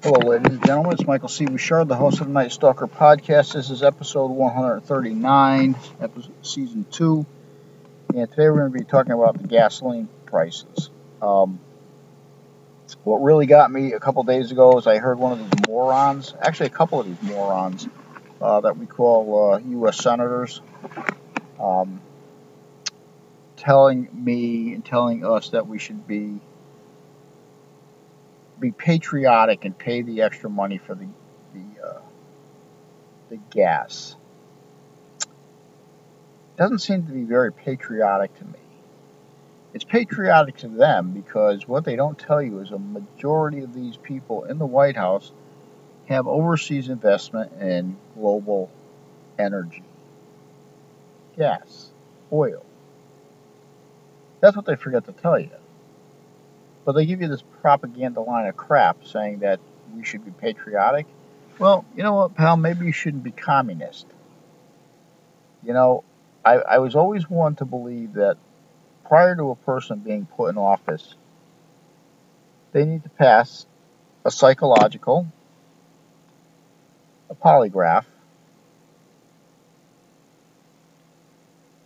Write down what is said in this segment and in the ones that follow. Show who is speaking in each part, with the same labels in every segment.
Speaker 1: Hello, ladies and gentlemen. It's Michael C. Bouchard, the host of the Night Stalker podcast. This is episode 139, episode, season 2. And today we're going to be talking about the gasoline prices. Um, what really got me a couple days ago is I heard one of these morons, actually, a couple of these morons uh, that we call uh, U.S. senators, um, telling me and telling us that we should be be patriotic and pay the extra money for the the uh, the gas. Doesn't seem to be very patriotic to me. It's patriotic to them because what they don't tell you is a majority of these people in the White House have overseas investment in global energy, gas, oil. That's what they forget to tell you. But they give you this propaganda line of crap saying that we should be patriotic. Well, you know what, pal? Maybe you shouldn't be communist. You know, I, I was always one to believe that prior to a person being put in office, they need to pass a psychological, a polygraph,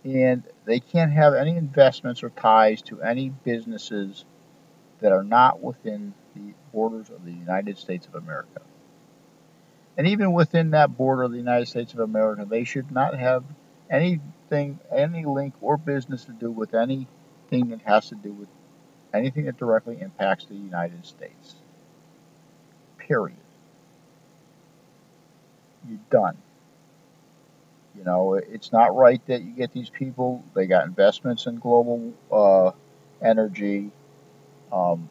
Speaker 1: and they can't have any investments or ties to any businesses that are not within the borders of the United States of America. And even within that border of the United States of America, they should not have anything, any link or business to do with anything that has to do with anything that directly impacts the United States. Period. You're done. You know, it's not right that you get these people, they got investments in global uh, energy, um,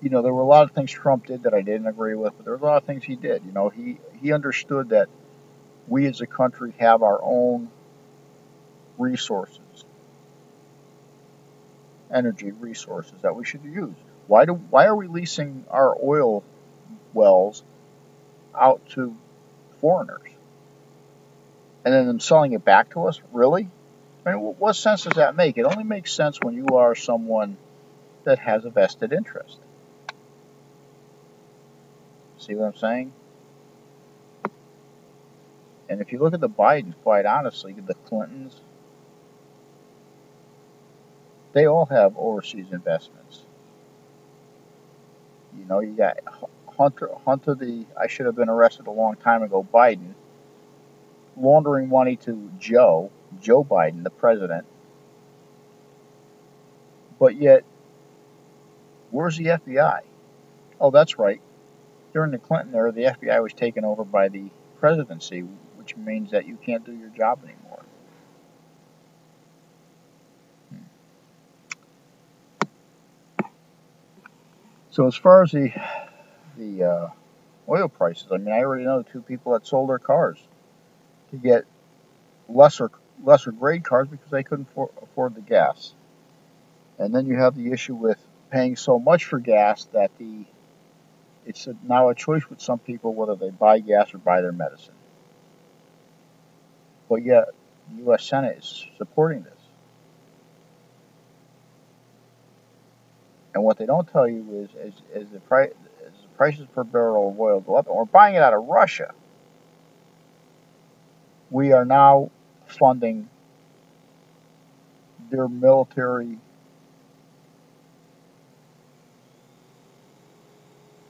Speaker 1: you know, there were a lot of things Trump did that I didn't agree with, but there were a lot of things he did. You know, he, he understood that we as a country have our own resources, energy resources that we should use. Why do why are we leasing our oil wells out to foreigners and then them selling it back to us? Really? Mean, what sense does that make? It only makes sense when you are someone that has a vested interest. See what I'm saying? And if you look at the Bidens, quite honestly, the Clintons, they all have overseas investments. You know, you got Hunter, Hunter the, I should have been arrested a long time ago, Biden, laundering money to Joe, Joe Biden, the president. But yet, where's the FBI? Oh, that's right. During the Clinton era, the FBI was taken over by the presidency, which means that you can't do your job anymore. Hmm. So as far as the the uh, oil prices, I mean, I already know two people that sold their cars to get lesser lesser grade cars because they couldn't for, afford the gas. And then you have the issue with paying so much for gas that the it's a, now a choice with some people whether they buy gas or buy their medicine. But yet, the U.S. Senate is supporting this. And what they don't tell you is, price, as the prices per barrel of oil go up, and we're buying it out of Russia. We are now funding their military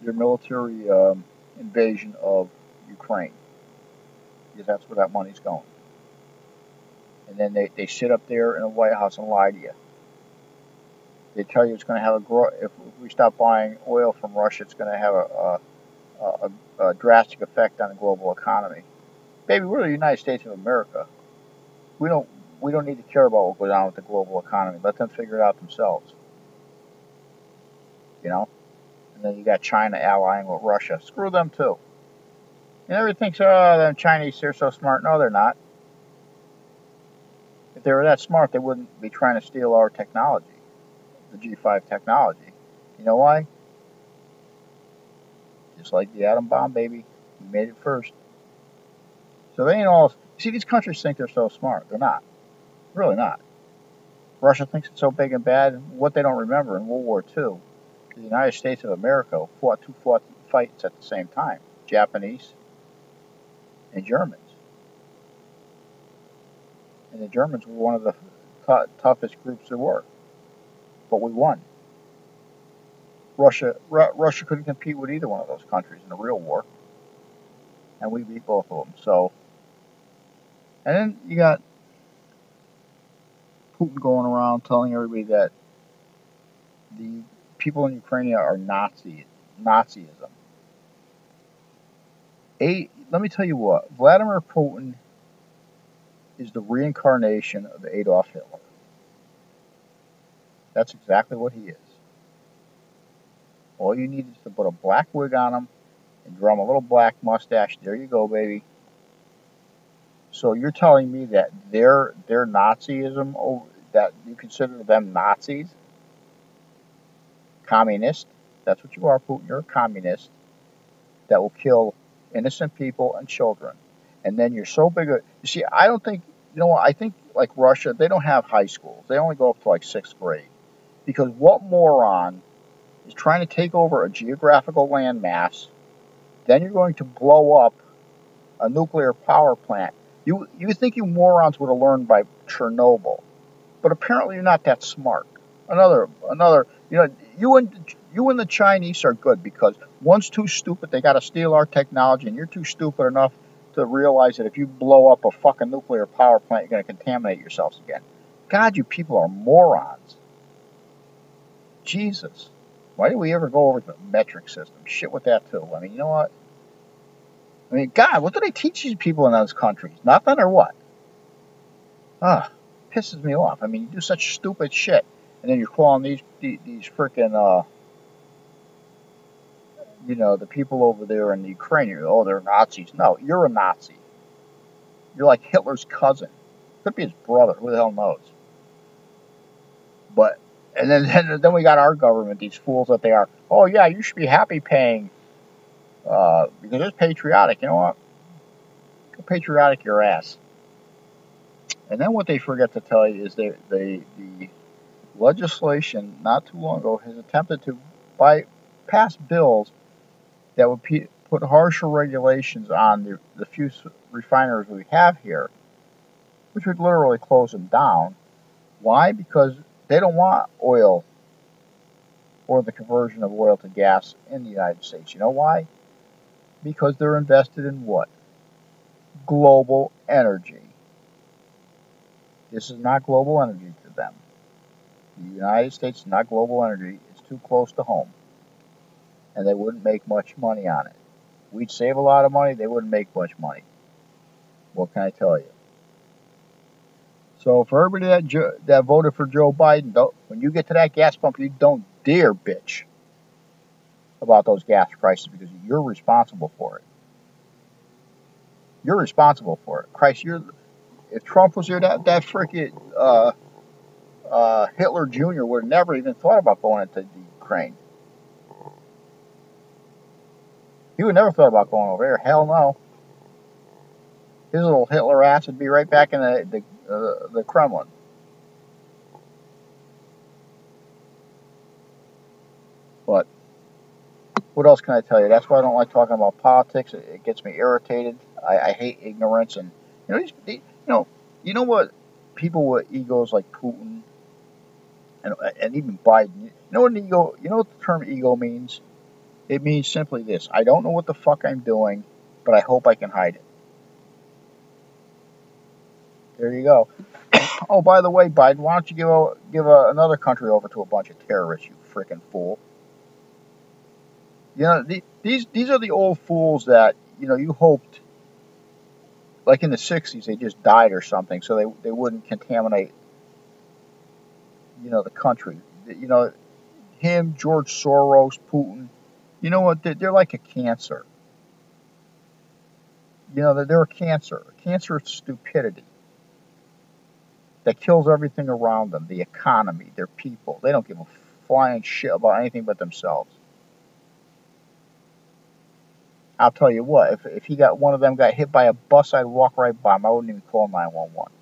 Speaker 1: their military um, invasion of Ukraine because that's where that money's going. And then they, they sit up there in the White House and lie to you. They tell you it's going to have a grow. If we stop buying oil from Russia, it's going to have a, a, a, a drastic effect on the global economy. Baby, we're the United States of America we don't we don't need to care about what goes on with the global economy. Let them figure it out themselves. You know? And then you got China allying with Russia. Screw them too. And everybody thinks, oh, the Chinese, they're so smart. No, they're not. If they were that smart, they wouldn't be trying to steal our technology, the G5 technology. You know why? Just like the atom bomb, baby. We made it first. So they ain't all See, these countries think they're so smart. They're not. Really not. Russia thinks it's so big and bad. What they don't remember in World War II the United States of America fought two fought fights at the same time Japanese and Germans. And the Germans were one of the t- toughest groups there were. But we won. Russia, Ru- Russia couldn't compete with either one of those countries in a real war, and we beat both of them. So, and then you got Putin going around telling everybody that the people in Ukraine are Nazi, Nazism. A, let me tell you what, Vladimir Putin is the reincarnation of Adolf Hitler. That's exactly what he is. All you need is to put a black wig on him and draw him a little black mustache. There you go, baby. So you're telling me that their their Nazism, that you consider them Nazis, communist? That's what you are, Putin. You're a communist that will kill innocent people and children. And then you're so big. You see, I don't think you know what. I think like Russia, they don't have high schools. They only go up to like sixth grade. Because what moron is trying to take over a geographical landmass, then you're going to blow up a nuclear power plant. You, you think you morons would have learned by Chernobyl, but apparently you're not that smart. Another, another, you know, you and you and the Chinese are good because one's too stupid, they got to steal our technology, and you're too stupid enough to realize that if you blow up a fucking nuclear power plant, you're going to contaminate yourselves again. God, you people are morons. Jesus. Why did we ever go over to the metric system? Shit with that too. I mean, you know what? I mean, God, what do they teach these people in those countries? Nothing or what? Ah, pisses me off. I mean, you do such stupid shit, and then you're calling these these, freaking uh, you know, the people over there in the Ukraine. You're, oh, they're Nazis. No, you're a Nazi. You're like Hitler's cousin. Could be his brother. Who the hell knows? But and then, then, then we got our government, these fools that they are. Oh yeah, you should be happy paying uh, because it's patriotic. You know what? Go patriotic your ass. And then what they forget to tell you is that the the legislation not too long ago has attempted to by pass bills that would put harsher regulations on the, the few refineries we have here, which would literally close them down. Why? Because they don't want oil or the conversion of oil to gas in the United States. You know why? Because they're invested in what? Global energy. This is not global energy to them. The United States is not global energy. It's too close to home. And they wouldn't make much money on it. We'd save a lot of money. They wouldn't make much money. What can I tell you? So for everybody that that voted for Joe Biden, when you get to that gas pump, you don't dare bitch about those gas prices because you're responsible for it. You're responsible for it. Christ, you're. If Trump was here, that that freaking uh, uh, Hitler Jr. would have never even thought about going into the Ukraine. He would never thought about going over there. Hell no. His little Hitler ass would be right back in the, the uh, the Kremlin. What else can I tell you? That's why I don't like talking about politics. It, it gets me irritated. I, I, hate ignorance, and you know, these, you know, you know what? People with egos like Putin and and even Biden. You know what an ego? You know what the term ego means? It means simply this: I don't know what the fuck I'm doing, but I hope I can hide it. There you go. oh, by the way, Biden, why don't you give a, give a, another country over to a bunch of terrorists, you freaking fool? You know, the, these these are the old fools that you know you hoped, like in the '60s, they just died or something, so they they wouldn't contaminate, you know, the country. You know, him, George Soros, Putin. You know what? They're, they're like a cancer. You know, they're, they're a cancer. A cancer of stupidity that kills everything around them the economy, their people. They don't give a flying shit about anything but themselves. I'll tell you what, if, if he got one of them got hit by a bus, I'd walk right by him. I wouldn't even call 911.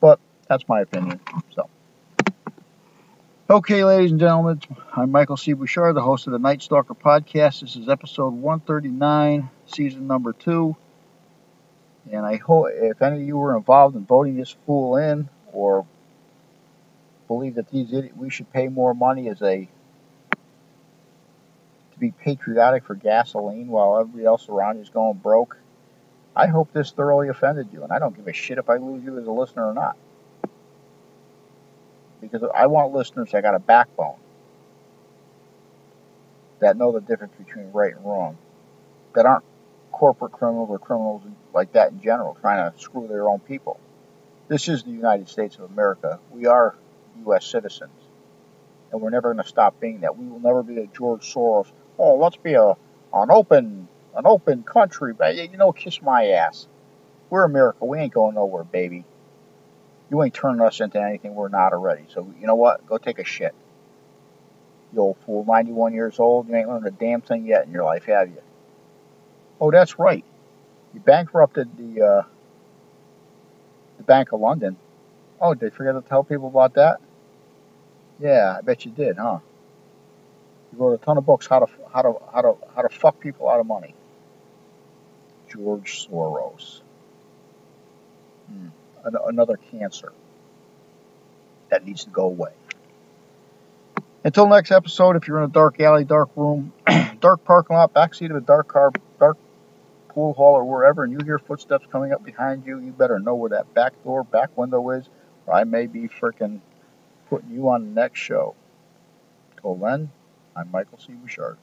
Speaker 1: But that's my opinion. So. Okay, ladies and gentlemen, I'm Michael C. Bouchard, the host of the Night Stalker podcast. This is episode 139, season number two. And I hope if any of you were involved in voting this fool in or believe that these we should pay more money as a to be patriotic for gasoline while everybody else around you is going broke. I hope this thoroughly offended you, and I don't give a shit if I lose you as a listener or not because I want listeners that got a backbone, that know the difference between right and wrong, that aren't corporate criminals or criminals like that in general, trying to screw their own people. This is the United States of America. We are U.S. citizens, and we're never going to stop being that. We will never be a George Soros. Oh, let's be a an open an open country, but you know, kiss my ass. We're America. We ain't going nowhere, baby. You ain't turning us into anything we're not already. So you know what? Go take a shit. You old fool, 91 years old. You ain't learned a damn thing yet in your life, have you? Oh, that's right. You bankrupted the uh, the Bank of London. Oh, did I forget to tell people about that? Yeah, I bet you did, huh? Wrote a ton of books how to how to how to how to fuck people out of money. George Soros. Hmm another cancer that needs to go away. Until next episode, if you're in a dark alley, dark room, dark parking lot, backseat of a dark car, dark pool hall, or wherever, and you hear footsteps coming up behind you, you better know where that back door, back window is, or I may be freaking putting you on the next show. Till then, I'm Michael C. Bouchard.